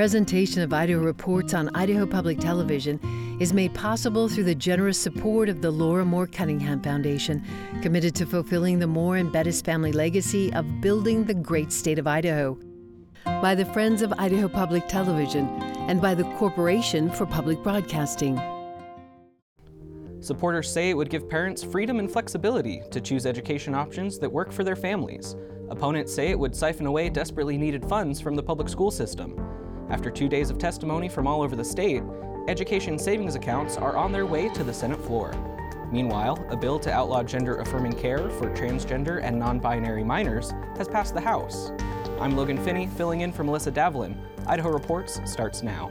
Presentation of Idaho Reports on Idaho Public Television is made possible through the generous support of the Laura Moore Cunningham Foundation, committed to fulfilling the Moore and Bettis family legacy of building the great state of Idaho. By the Friends of Idaho Public Television and by the Corporation for Public Broadcasting. Supporters say it would give parents freedom and flexibility to choose education options that work for their families. Opponents say it would siphon away desperately needed funds from the public school system. After two days of testimony from all over the state, education savings accounts are on their way to the Senate floor. Meanwhile, a bill to outlaw gender affirming care for transgender and non binary minors has passed the House. I'm Logan Finney, filling in for Melissa Davlin. Idaho Reports starts now.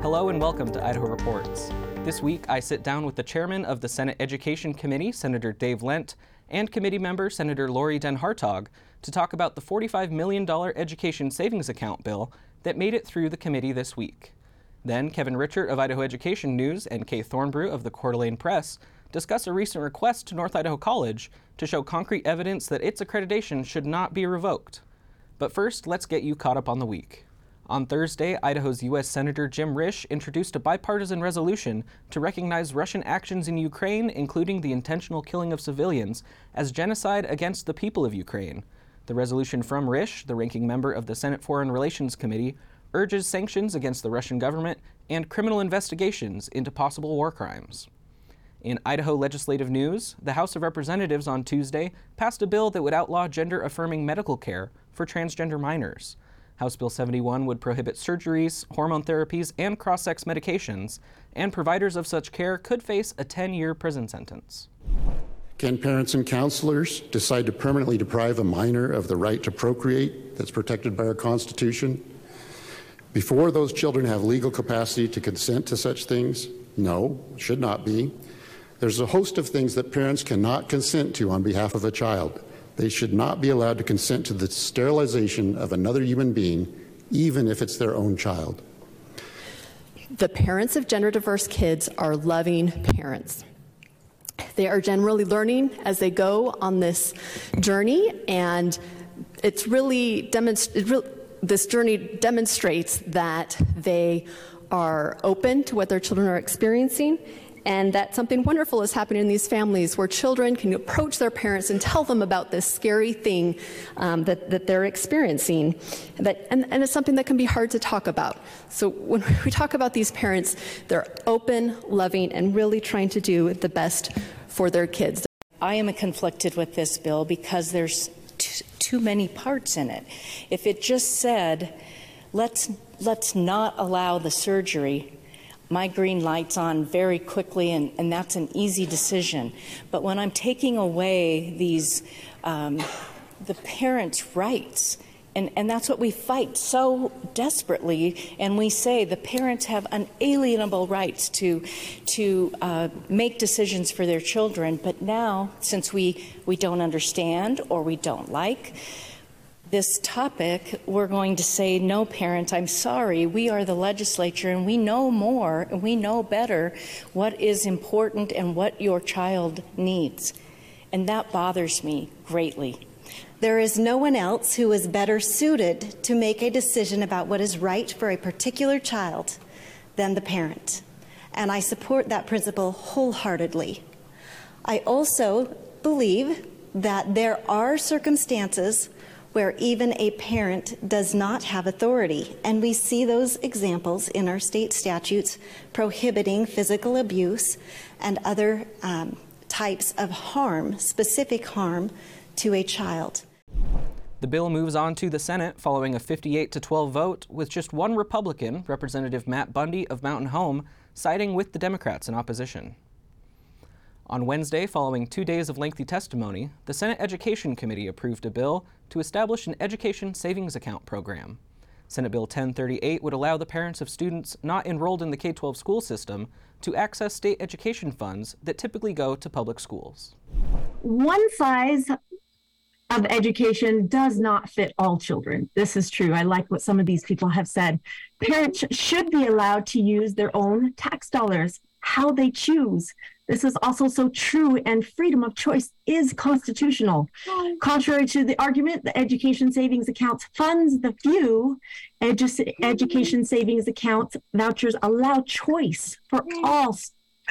Hello and welcome to Idaho Reports. This week, I sit down with the chairman of the Senate Education Committee, Senator Dave Lent, and committee member Senator Lori Den Hartog to talk about the $45 million education savings account bill that made it through the committee this week. Then, Kevin Richert of Idaho Education News and Kaye Thornbrugh of the Coeur d'Alene Press discuss a recent request to North Idaho College to show concrete evidence that its accreditation should not be revoked. But first, let's get you caught up on the week. On Thursday, Idaho's U.S. Senator Jim Risch introduced a bipartisan resolution to recognize Russian actions in Ukraine, including the intentional killing of civilians, as genocide against the people of Ukraine. The resolution from Risch, the ranking member of the Senate Foreign Relations Committee, urges sanctions against the Russian government and criminal investigations into possible war crimes. In Idaho legislative news, the House of Representatives on Tuesday passed a bill that would outlaw gender affirming medical care for transgender minors. House Bill 71 would prohibit surgeries, hormone therapies, and cross sex medications, and providers of such care could face a 10 year prison sentence. Can parents and counselors decide to permanently deprive a minor of the right to procreate that's protected by our Constitution? Before those children have legal capacity to consent to such things? No, should not be. There's a host of things that parents cannot consent to on behalf of a child. They should not be allowed to consent to the sterilization of another human being, even if it's their own child. The parents of gender diverse kids are loving parents. They are generally learning as they go on this journey, and it's really demonst- this journey demonstrates that they are open to what their children are experiencing and that something wonderful is happening in these families where children can approach their parents and tell them about this scary thing um, that, that they're experiencing. That, and, and it's something that can be hard to talk about. So when we talk about these parents, they're open, loving, and really trying to do the best for their kids. I am conflicted with this bill because there's t- too many parts in it. If it just said, let's, let's not allow the surgery, my green light's on very quickly, and, and that's an easy decision. But when I'm taking away these, um, the parents' rights, and, and that's what we fight so desperately, and we say the parents have unalienable rights to, to uh, make decisions for their children. But now, since we, we don't understand or we don't like, this topic, we're going to say, no, parents, I'm sorry. We are the legislature and we know more and we know better what is important and what your child needs. And that bothers me greatly. There is no one else who is better suited to make a decision about what is right for a particular child than the parent. And I support that principle wholeheartedly. I also believe that there are circumstances where even a parent does not have authority. And we see those examples in our state statutes prohibiting physical abuse and other um, types of harm, specific harm to a child. The bill moves on to the Senate following a 58 to 12 vote, with just one Republican, Representative Matt Bundy of Mountain Home, siding with the Democrats in opposition. On Wednesday, following two days of lengthy testimony, the Senate Education Committee approved a bill to establish an education savings account program. Senate Bill 1038 would allow the parents of students not enrolled in the K 12 school system to access state education funds that typically go to public schools. One size of education does not fit all children. This is true. I like what some of these people have said. Parents should be allowed to use their own tax dollars how they choose. This is also so true, and freedom of choice is constitutional. Contrary to the argument, the education savings accounts funds the few. Edu- education savings accounts vouchers allow choice for all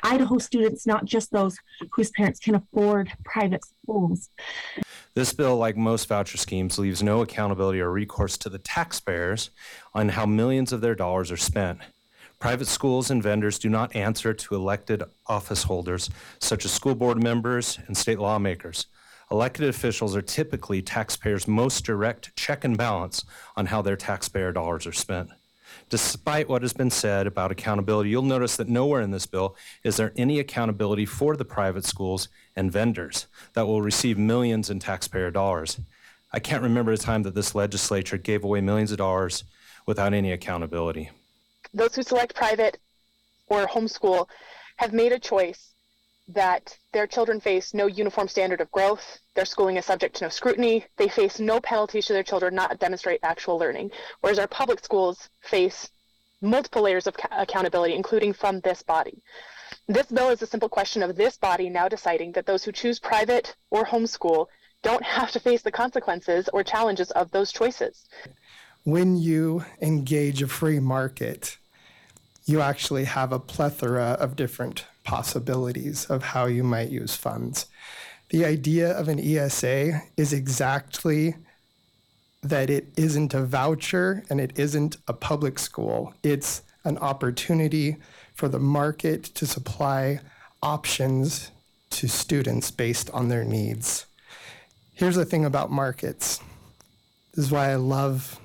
Idaho students, not just those whose parents can afford private schools. This bill, like most voucher schemes, leaves no accountability or recourse to the taxpayers on how millions of their dollars are spent. Private schools and vendors do not answer to elected office holders, such as school board members and state lawmakers. Elected officials are typically taxpayers' most direct check and balance on how their taxpayer dollars are spent. Despite what has been said about accountability, you'll notice that nowhere in this bill is there any accountability for the private schools and vendors that will receive millions in taxpayer dollars. I can't remember a time that this legislature gave away millions of dollars without any accountability those who select private or homeschool have made a choice that their children face no uniform standard of growth. Their schooling is subject to no scrutiny. They face no penalties to their children not demonstrate actual learning. Whereas our public schools face multiple layers of accountability, including from this body. This bill is a simple question of this body now deciding that those who choose private or homeschool don't have to face the consequences or challenges of those choices. When you engage a free market, you actually have a plethora of different possibilities of how you might use funds. The idea of an ESA is exactly that it isn't a voucher and it isn't a public school. It's an opportunity for the market to supply options to students based on their needs. Here's the thing about markets. This is why I love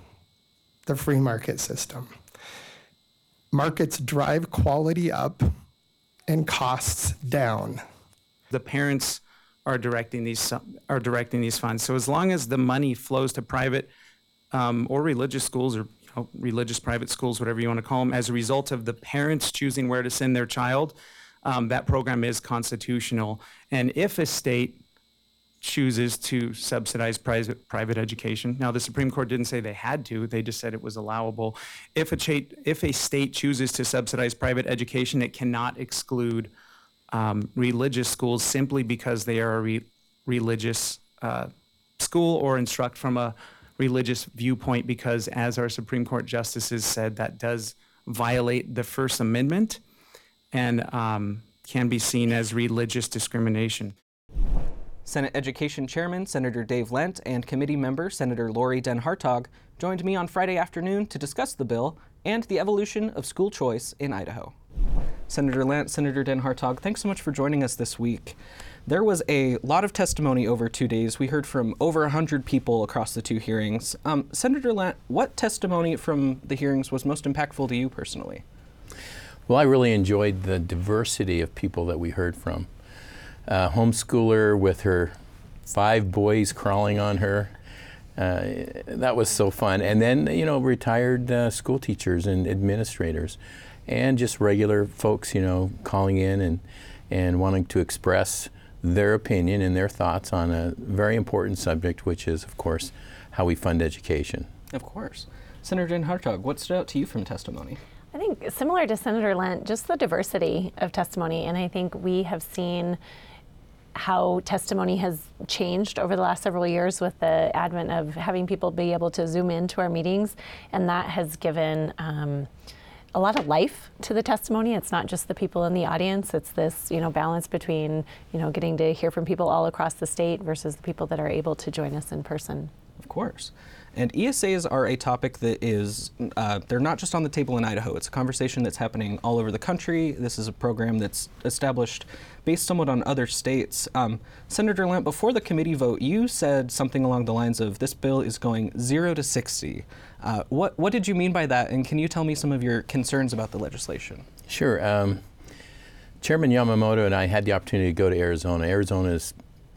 the free market system markets drive quality up and costs down. The parents are directing these are directing these funds. So as long as the money flows to private um, or religious schools or you know, religious private schools, whatever you want to call them, as a result of the parents choosing where to send their child, um, that program is constitutional. And if a state chooses to subsidize private private education. Now, the Supreme Court didn't say they had to; they just said it was allowable. If a state if a state chooses to subsidize private education, it cannot exclude um, religious schools simply because they are a re- religious uh, school or instruct from a religious viewpoint. Because, as our Supreme Court justices said, that does violate the First Amendment and um, can be seen as religious discrimination. Senate Education Chairman Senator Dave Lent and committee member Senator Lori Den Hartog joined me on Friday afternoon to discuss the bill and the evolution of school choice in Idaho. Senator Lent, Senator Den Hartog, thanks so much for joining us this week. There was a lot of testimony over two days. We heard from over 100 people across the two hearings. Um, Senator Lent, what testimony from the hearings was most impactful to you personally? Well, I really enjoyed the diversity of people that we heard from uh, homeschooler with her five boys crawling on her. Uh, that was so fun. And then, you know, retired uh, school teachers and administrators, and just regular folks, you know, calling in and, and wanting to express their opinion and their thoughts on a very important subject, which is, of course, how we fund education. Of course. Senator Den Hartog, what stood out to you from testimony? I think similar to Senator Lent, just the diversity of testimony. And I think we have seen how testimony has changed over the last several years with the advent of having people be able to zoom into our meetings, and that has given um, a lot of life to the testimony. It's not just the people in the audience. It's this, you know, balance between, you know, getting to hear from people all across the state versus the people that are able to join us in person. Of course. And ESAs are a topic that is, uh, they're not just on the table in Idaho. It's a conversation that's happening all over the country. This is a program that's established based somewhat on other states. Um, Senator Lent, before the committee vote, you said something along the lines of this bill is going zero to 60. Uh, what, what did you mean by that? And can you tell me some of your concerns about the legislation? Sure. Um, Chairman Yamamoto and I had the opportunity to go to Arizona. Arizona is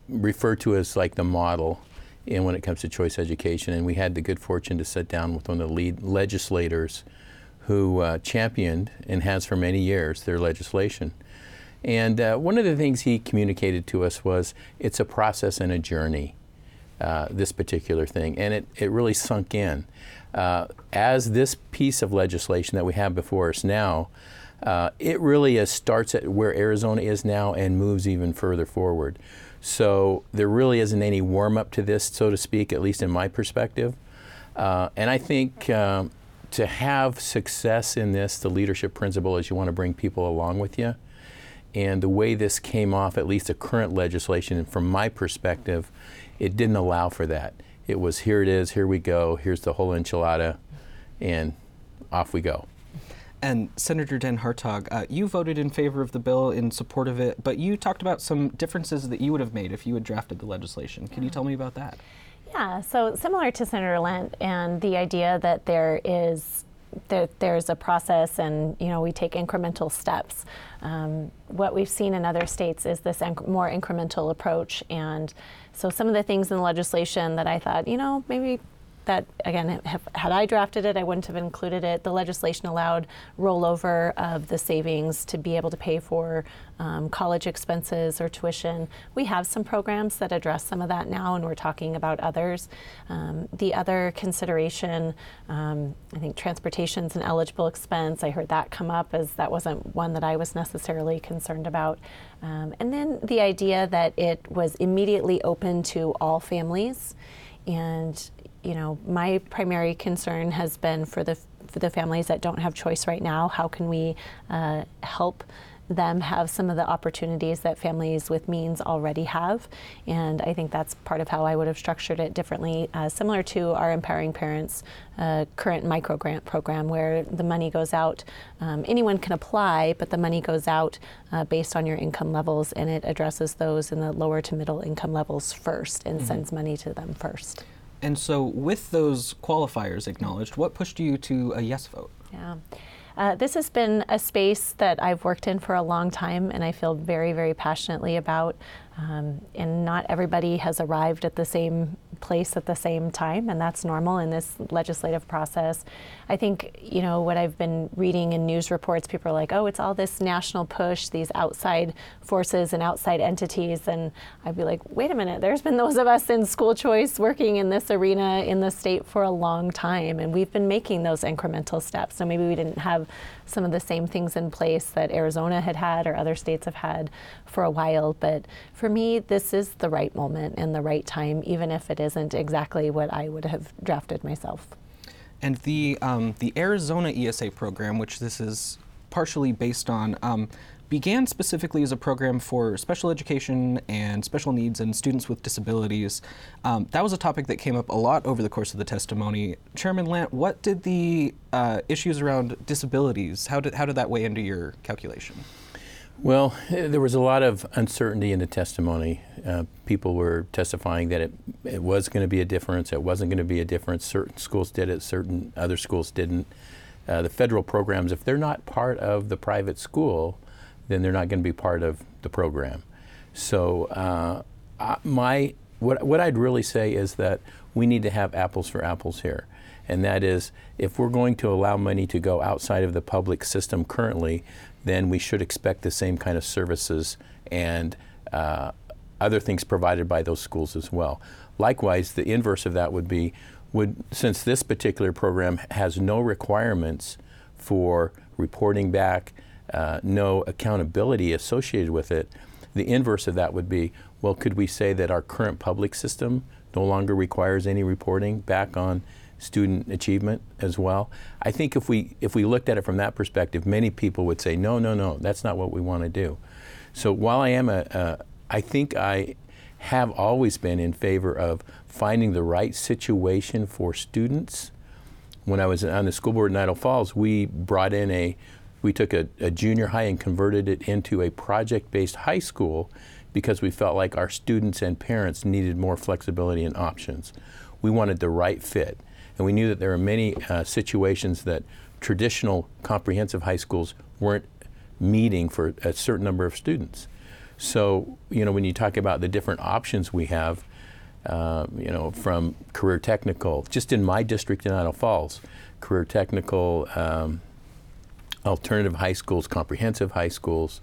referred to as like the model in when it comes to choice education. And we had the good fortune to sit down with one of the lead legislators who uh, championed and has for many years their legislation. And uh, one of the things he communicated to us was it's a process and a journey, uh, this particular thing. And it, it really sunk in. Uh, as this piece of legislation that we have before us now Uh, it really is, starts at where Arizona is now and moves even further forward. So there really isn't any warm up to this, so to speak, at least in my perspective. Uh, and I think um, to have success in this, the leadership principle is you want to bring people along with you. And the way this came off, at least the current legislation, from my perspective, it didn't allow for that. It was here it is, here we go, here's the whole enchilada, and off we go. And Senator Den Hartog, uh, you voted in favor of the bill in support of it, but you talked about some differences that you would have made if you had drafted the legislation. Can you tell me about that? Yeah, so similar to Senator Lent and the idea that there is there, there's a process and you know we take incremental steps. Um, what we've seen in other states is this inc- more incremental approach, and so some of the things in the legislation that I thought you know maybe that again, have, had I drafted it, I wouldn't have included it. The legislation allowed rollover of the savings to be able to pay for um, college expenses or tuition. We have some programs that address some of that now, and we're talking about others. Um, the other consideration, um, I think transportation is an eligible expense. I heard that come up as that wasn't one that I was necessarily concerned about. Um, and then the idea that it was immediately open to all families. And you know, my primary concern has been for the for the families that don't have choice right now. How can we uh, help? them have some of the opportunities that families with means already have. And I think that's part of how I would have structured it differently, uh, similar to our Empowering Parents uh, current micro grant program, where the money goes out. Um, anyone can apply, but the money goes out uh, based on your income levels, and it addresses those in the lower to middle income levels first and mm-hmm. sends money to them first. And so, with those qualifiers acknowledged, what pushed you to a yes vote? Yeah. Uh, this has been a space that I've worked in for a long time and I feel very, very passionately about. Um, and not everybody has arrived at the same place at the same time, and that's normal in this legislative process. I think, you know, what I've been reading in news reports, people are like, oh, it's all this national push, these outside forces and outside entities. And I'd be like, wait a minute, there's been those of us in school choice working in this arena in the state for a long time, and we've been making those incremental steps. So maybe we didn't have some of the same things in place that Arizona had had or other states have had for a while. But for me, this is the right moment and the right time, even if it isn't exactly what I would have drafted myself. And the um, the Arizona ESA program, which this is partially based on, um, began specifically as a program for special education and special needs and students with disabilities. Um, that was a topic that came up a lot over the course of the testimony. Chairman Lent, what did the uh, issues around disabilities, how did, how did that weigh into your calculation? Well, there was a lot of uncertainty in the testimony. Uh, people were testifying that it, it was going to be a difference, it wasn't going to be a difference. Certain schools did it, certain other schools didn't. Uh, the federal programs, if they're not part of the private school, then they're not going to be part of the program. So uh, my what what I'd really say is that we need to have apples for apples here, and that is if we're going to allow money to go outside of the public system currently, then we should expect the same kind of services and uh, other things provided by those schools as well. Likewise, the inverse of that would be would since this particular program has no requirements for reporting back uh, no accountability associated with it, the inverse of that would be well, could we say that our current public system no longer requires any reporting back on student achievement as well? I think if we if we looked at it from that perspective, many people would say, no, no, no, that's not what we want to do. So while I am a, a I think I have always been in favor of finding the right situation for students. When I was on the school board in Idaho Falls, we brought in a we took a, a junior high and converted it into a project based high school because we felt like our students and parents needed more flexibility and options. We wanted the right fit. And we knew that there are many uh, situations that traditional comprehensive high schools weren't meeting for a certain number of students. So, you know, when you talk about the different options we have, uh, you know, from career technical, just in my district in Idaho Falls, career technical, um, alternative high schools, comprehensive high schools,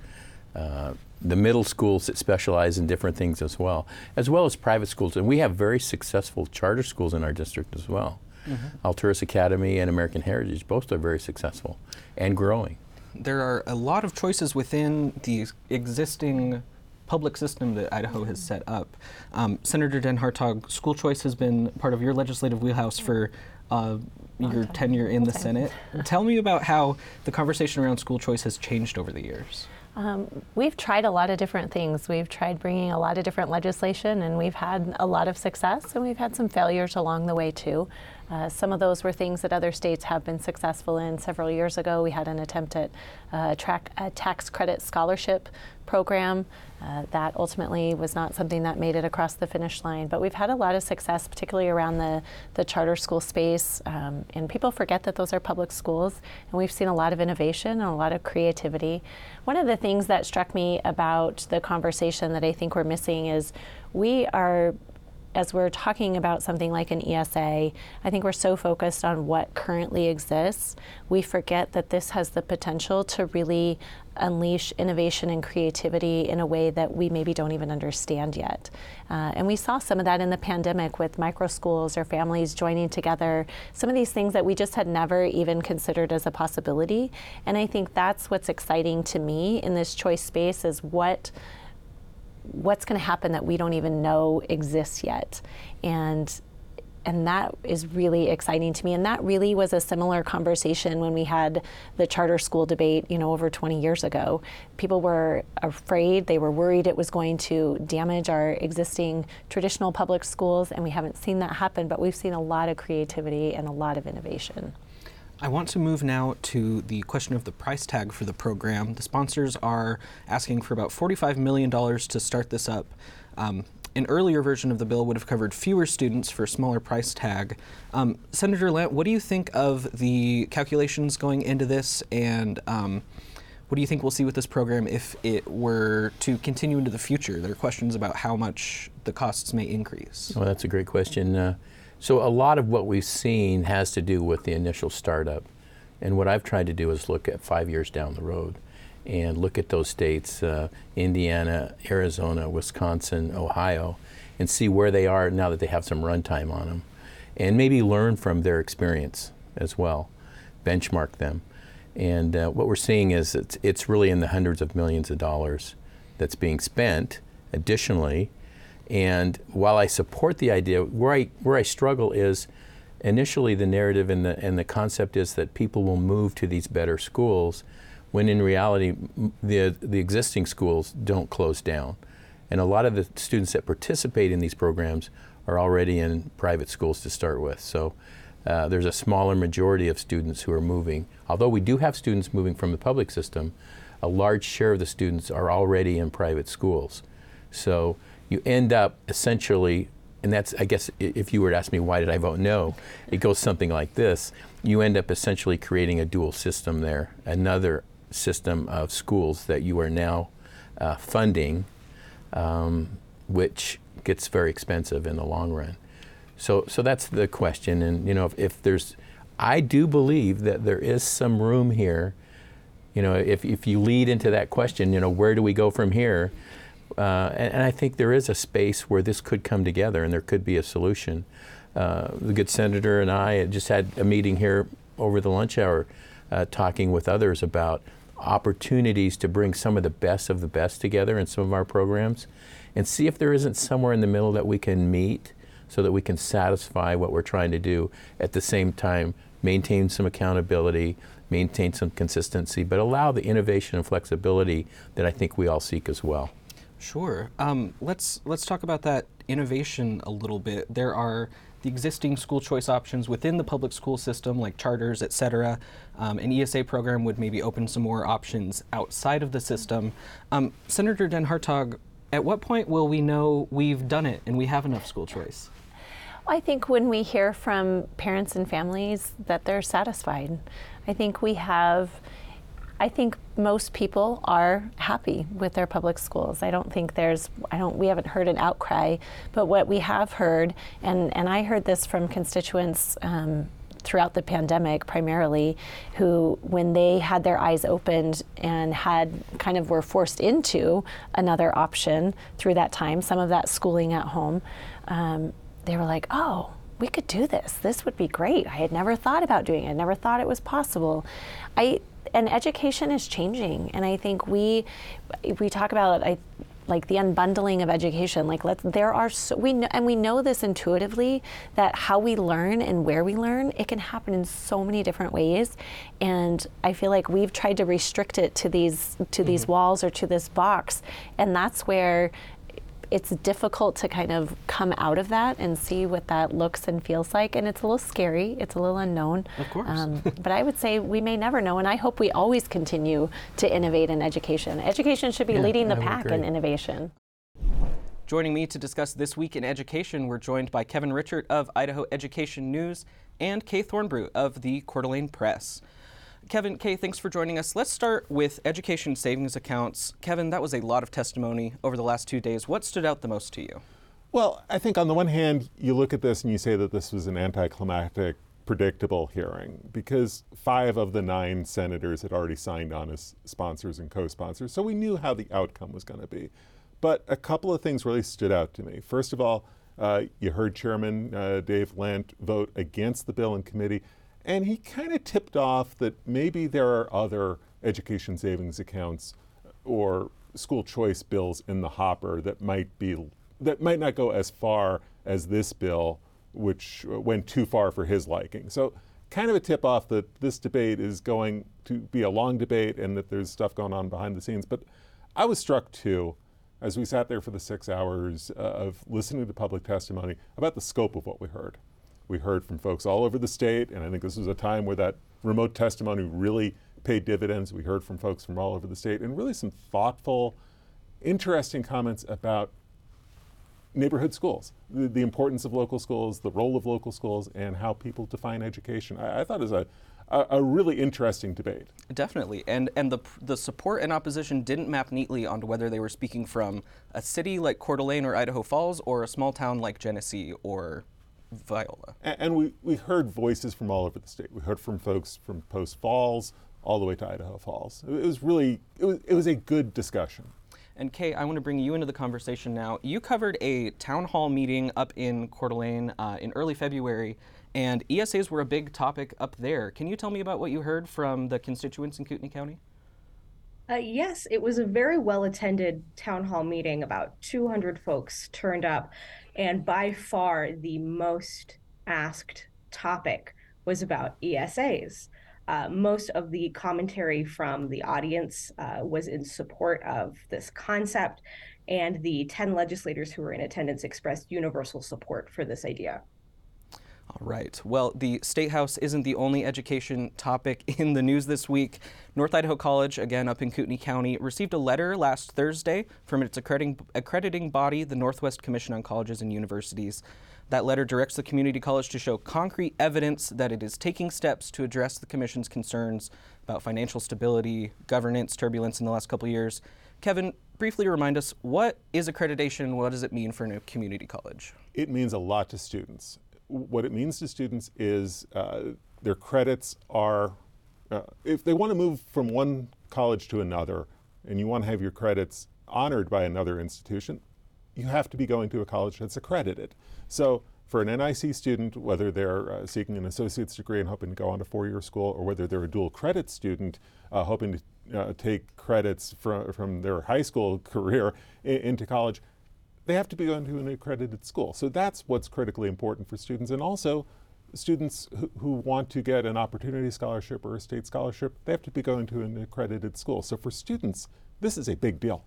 uh, the middle schools that specialize in different things as well, as well as private schools. And we have very successful charter schools in our district as well. Mm-hmm. Alturas Academy and American Heritage both are very successful and growing. there are a lot of choices within the existing public system that Idaho has set up. Um, Senator Den Hartog, school choice has been part of your legislative wheelhouse for uh, your tenure in the Senate. Tell me about how the conversation around school choice has changed over the years. Um, we've tried a lot of different things. We've tried bringing a lot of different legislation, and we've had a lot of success, and we've had some failures along the way too. Uh, some of those were things that other states have been successful in. Several years ago, we had an attempt at uh, track, a tax credit scholarship program. Uh, that ultimately was not something that made it across the finish line. But we've had a lot of success, particularly around the, the charter school space. Um, and people forget that those are public schools. And we've seen a lot of innovation and a lot of creativity. One of the things that struck me about the conversation that I think we're missing is we are as we're talking about something like an ESA, I think we're so focused on what currently exists, we forget that this has the potential to really unleash innovation and creativity in a way that we maybe don't even understand yet. Uh, and we saw some of that in the pandemic with micro schools or families joining together, some of these things that we just had never even considered as a possibility. And I think that's what's exciting to me in this choice space is what what's going to happen that we don't even know exists yet. And and that is really exciting to me. And that really was a similar conversation when we had the charter school debate, you know, over 20 years ago. People were afraid, they were worried it was going to damage our existing traditional public schools, and we haven't seen that happen, but we've seen a lot of creativity and a lot of innovation. I want to move now to the question of the price tag for the program. The sponsors are asking for about $45 million to start this up. Um, an earlier version of the bill would have covered fewer students for a smaller price tag. Um, Senator Lent, what do you think of the calculations going into this, and um, what do you think we'll see with this program if it were to continue into the future? There are questions about how much the costs may increase. Well, that's a great question. Uh, so a lot of what we've seen has to do with the initial startup. And what I've tried to do is look at five years down the road and look at those states, uh, Indiana, Arizona, Wisconsin, Ohio, and see where they are now that they have some runtime on them. And maybe learn from their experience as well, benchmark them. And uh, what we're seeing is it's, it's really in the hundreds of millions of dollars that's being spent additionally and while I support the idea, where I, where I struggle is initially the narrative and the, and the concept is that people will move to these better schools when in reality the, the existing schools don't close down. And a lot of the students that participate in these programs are already in private schools to start with. So uh, there's a smaller majority of students who are moving. Although we do have students moving from the public system, a large share of the students are already in private schools. So you end up essentially, and that's, I guess, if you were to ask me why did I vote no, it goes something like this. You end up essentially creating a dual system there, another system of schools that you are now uh, funding, um, which gets very expensive in the long run. So, so that's the question. And, you know, if, if there's, I do believe that there is some room here you know, if, if you lead into that question, you know, where do we go from here? Uh, and, and, I think there is a space where this could come together and there could be a solution. Uh, the good senator and I just had a meeting here over the lunch hour uh, talking with others about opportunities to bring some of the best of the best together in some of our programs and see if there isn't somewhere in the middle that we can meet so that we can satisfy what we're trying to do at the same time maintain some accountability maintain some consistency but allow the innovation and flexibility that i think we all seek as well Sure. Um, let's let's talk about that innovation a little bit. There are the existing school choice options within the public school system, like charters, et cetera. Um, an ESA program would maybe open some more options outside of the system. Um, Senator Den Hartog, at what point will we know we've done it and we have enough school choice? I think when we hear from parents and families that they're satisfied, I think we have I think most people are happy with their public schools. I don't think there's, I don't, we haven't heard an outcry, but what we have heard, and, and I heard this from constituents um, throughout the pandemic primarily, who, when they had their eyes opened and had kind of were forced into another option through that time, some of that schooling at home, um, they were like, oh, we could do this. This would be great. I had never thought about doing it. I never thought it was possible. I and education is changing, and I think we we talk about I like the unbundling of education like let's there are so we know and we know this intuitively that how we learn and where we learn it can happen in so many different ways. And i feel like we've tried to restrict it to these to mm-hmm. these walls or to this box. And that's where it's difficult to kind of come out of that and see what that looks and feels like. And it's a little scary, it's a little unknown. Of course. Um, but I would say we may never know. And I hope we always continue to innovate in education. Education should be yeah, leading the pack in innovation. Joining me to discuss This Week in Education, we're joined by Kevin Richert of Idaho Education News and Kaye Thornbrugh of the Coeur d'Alene Press. Kevin, Kaye, thanks for joining us. Let's start with education savings accounts. Kevin, that was a lot of testimony over the last two days. What stood out the most to you? Well, I think on the one hand, you look at this and you say that this was an anticlimactic, predictable hearing because five of the nine senators had already signed on as sponsors and co sponsors. So we knew how the outcome was going to be. But a couple of things really stood out to me. First of all, uh, you heard Chairman uh, Dave Lent vote against the bill in committee. And he kind of tipped off that maybe there are other education savings accounts or school choice bills in the hopper that might be that might not go as far as this bill, which went too far for his liking. So kind of a tip off that this debate is going to be a long debate and that there's stuff going on behind the scenes. But I was struck too, as we sat there for the six hours uh, of listening to public testimony, about the scope of what we heard. We heard from folks all over the state, and I think this was a time where that remote testimony really paid dividends. We heard from folks from all over the state, and really some thoughtful, interesting comments about neighborhood schools, the, the, importance of local schools, the role of local schools, and how people define education. I, I thought it was a, a, really interesting debate. Definitely, and and the the support and opposition didn't map neatly onto whether they were speaking from a city like Coeur d'Alene or Idaho Falls or a small town like Genesee or Viola. And, and, we, we heard voices from all over the state. We heard from folks from Post Falls all the way to Idaho Falls. It, was really, it was, it was a good discussion. And Kaye, I want to bring you into the conversation now. You covered a town hall meeting up in Coeur d'Alene uh, in early February, and ESAs were a big topic up there. Can you tell me about what you heard from the constituents in Kootenai County? Uh, yes, it was a very well attended town hall meeting. About 200 folks turned up. And by far, the most asked topic was about ESAs. Uh, most of the commentary from the audience uh, was in support of this concept, and the 10 legislators who were in attendance expressed universal support for this idea. All right. Well, the State House isn't the only education topic in the news this week. North Idaho College, again up in Kootenai County, received a letter last Thursday from its accrediting, accrediting body, the Northwest Commission on Colleges and Universities. That letter directs the community college to show concrete evidence that it is taking steps to address the Commission's concerns about financial stability, governance, turbulence in the last couple years. Kevin, briefly remind us what is accreditation? What does it mean for a community college? It means a lot to students what it means to students is uh, their credits are, uh, if they want to move from one college to another and you want to have your credits honored by another institution, you have to be going to a college that's accredited. So for an NIC student, whether they're uh, seeking an associate's degree and hoping to go on to four-year school, or whether they're a dual credit student uh, hoping to uh, take credits from, from their high school career into college, they have to be going to an accredited school. So that's what's critically important for students. And also, students who, who, want to get an opportunity scholarship or a state scholarship, they have to be going to an accredited school. So for students, this is a big deal.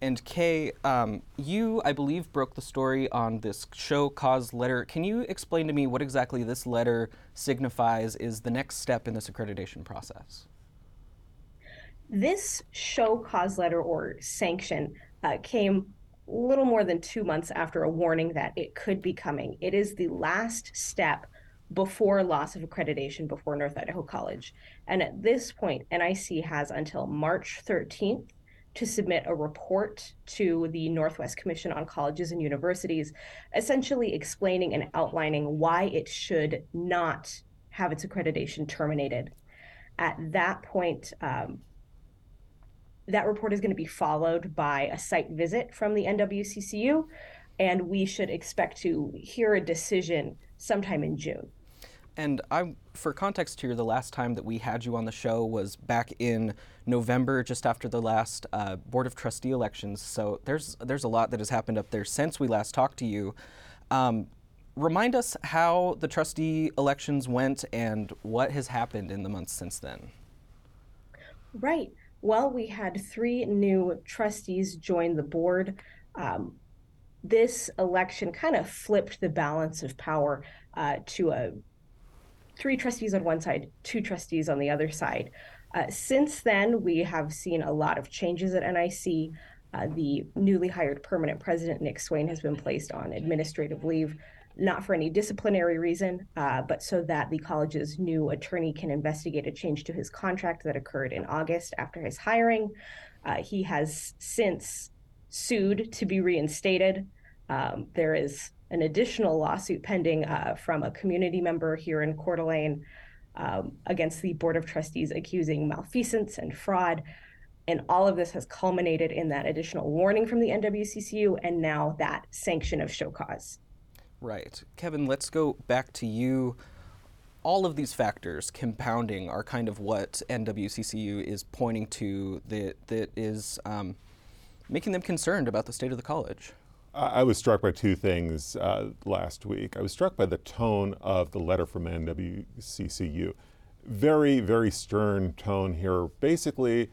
And Kaye, um, you, I believe, broke the story on this show cause letter. Can you explain to me what exactly this letter signifies is the next step in this accreditation process? This show cause letter or sanction uh, came little more than two months after a warning that it could be coming. It is the last step before loss of accreditation before North Idaho College. And at this point, NIC has until March 13th to submit a report to the Northwest Commission on Colleges and Universities, essentially explaining and outlining why it should not have its accreditation terminated. At that point, um, that report is going to be followed by a site visit from the NWCCU, and we should expect to hear a decision sometime in June. And I, for context here, the last time that we had you on the show was back in November, just after the last uh, Board of Trustee elections. So there's there's a lot that has happened up there since we last talked to you. Um, remind us how the trustee elections went and what has happened in the months since then. Right. Well, we had three new trustees join the board. Um, this election kind of flipped the balance of power uh, to a three trustees on one side, two trustees on the other side. Uh, since then, we have seen a lot of changes at NIC. Uh, the newly hired permanent president, Nick Swayne, has been placed on administrative leave, not for any disciplinary reason, uh, but so that the college's new attorney can investigate a change to his contract that occurred in August after his hiring. Uh, he has since sued to be reinstated. Um, there is an additional lawsuit pending uh, from a community member here in Coeur d'Alene um, against the Board of Trustees accusing malfeasance and fraud. And all of this has culminated in that additional warning from the NWCCU and now that sanction of show cause. Right. Kevin, let's go back to you. All of these factors compounding are kind of what NWCCU is pointing to that, that is um, making them concerned about the state of the college. I was struck by two things uh, last week. I was struck by the tone of the letter from NWCCU. Very, very stern tone here. Basically,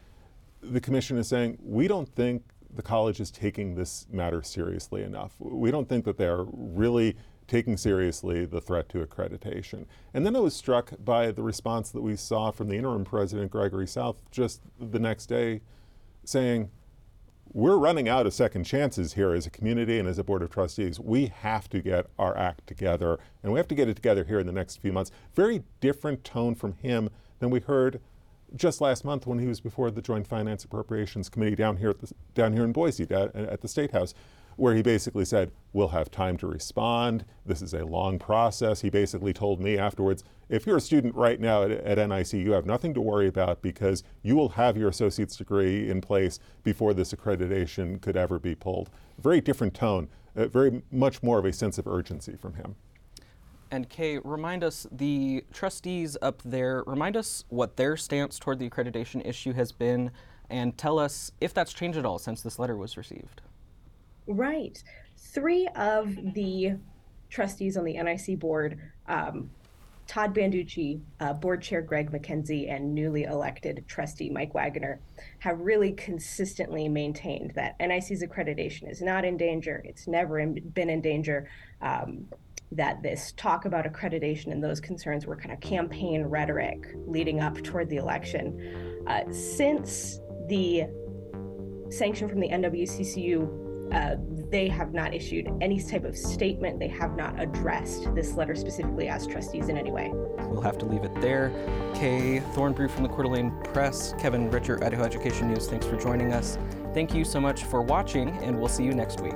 the commission is saying, we don't think the college is taking this matter seriously enough. We don't think that they're really taking seriously the threat to accreditation. And then I was struck by the response that we saw from the interim president, Gregory South, just the next day saying, we're running out of second chances here as a community and as a board of trustees. We have to get our act together, and we have to get it together here in the next few months. Very different tone from him than we heard just last month when he was before the Joint Finance Appropriations Committee down here at the, down here in Boise at, the State House where he basically said, We'll have time to respond. This is a long process. He basically told me afterwards, if you're a student right now at, at, NIC, you have nothing to worry about because you will have your associate's degree in place before this accreditation could ever be pulled. Very different tone, uh, very much more of a sense of urgency from him. And Kaye, remind us, the trustees up there, remind us what their stance toward the accreditation issue has been, and tell us if that's changed at all since this letter was received. Right. Three of the trustees on the NIC board, um, Todd Banducci, uh, board chair Greg McKenzie, and newly elected trustee Mike Waggoner have really consistently maintained that NIC's accreditation is not in danger. It's never in, been in danger. Um, that this talk about accreditation and those concerns were kind of campaign rhetoric leading up toward the election. Uh, since the sanction from the NWCCU uh, they have not issued any type of statement. They have not addressed this letter specifically as trustees in any way. We'll have to leave it there. Kaye Thornbrugh from the Coeur d'Alene Press, Kevin Richert, Idaho Education News, thanks for joining us. Thank you so much for watching, and we'll see you next week.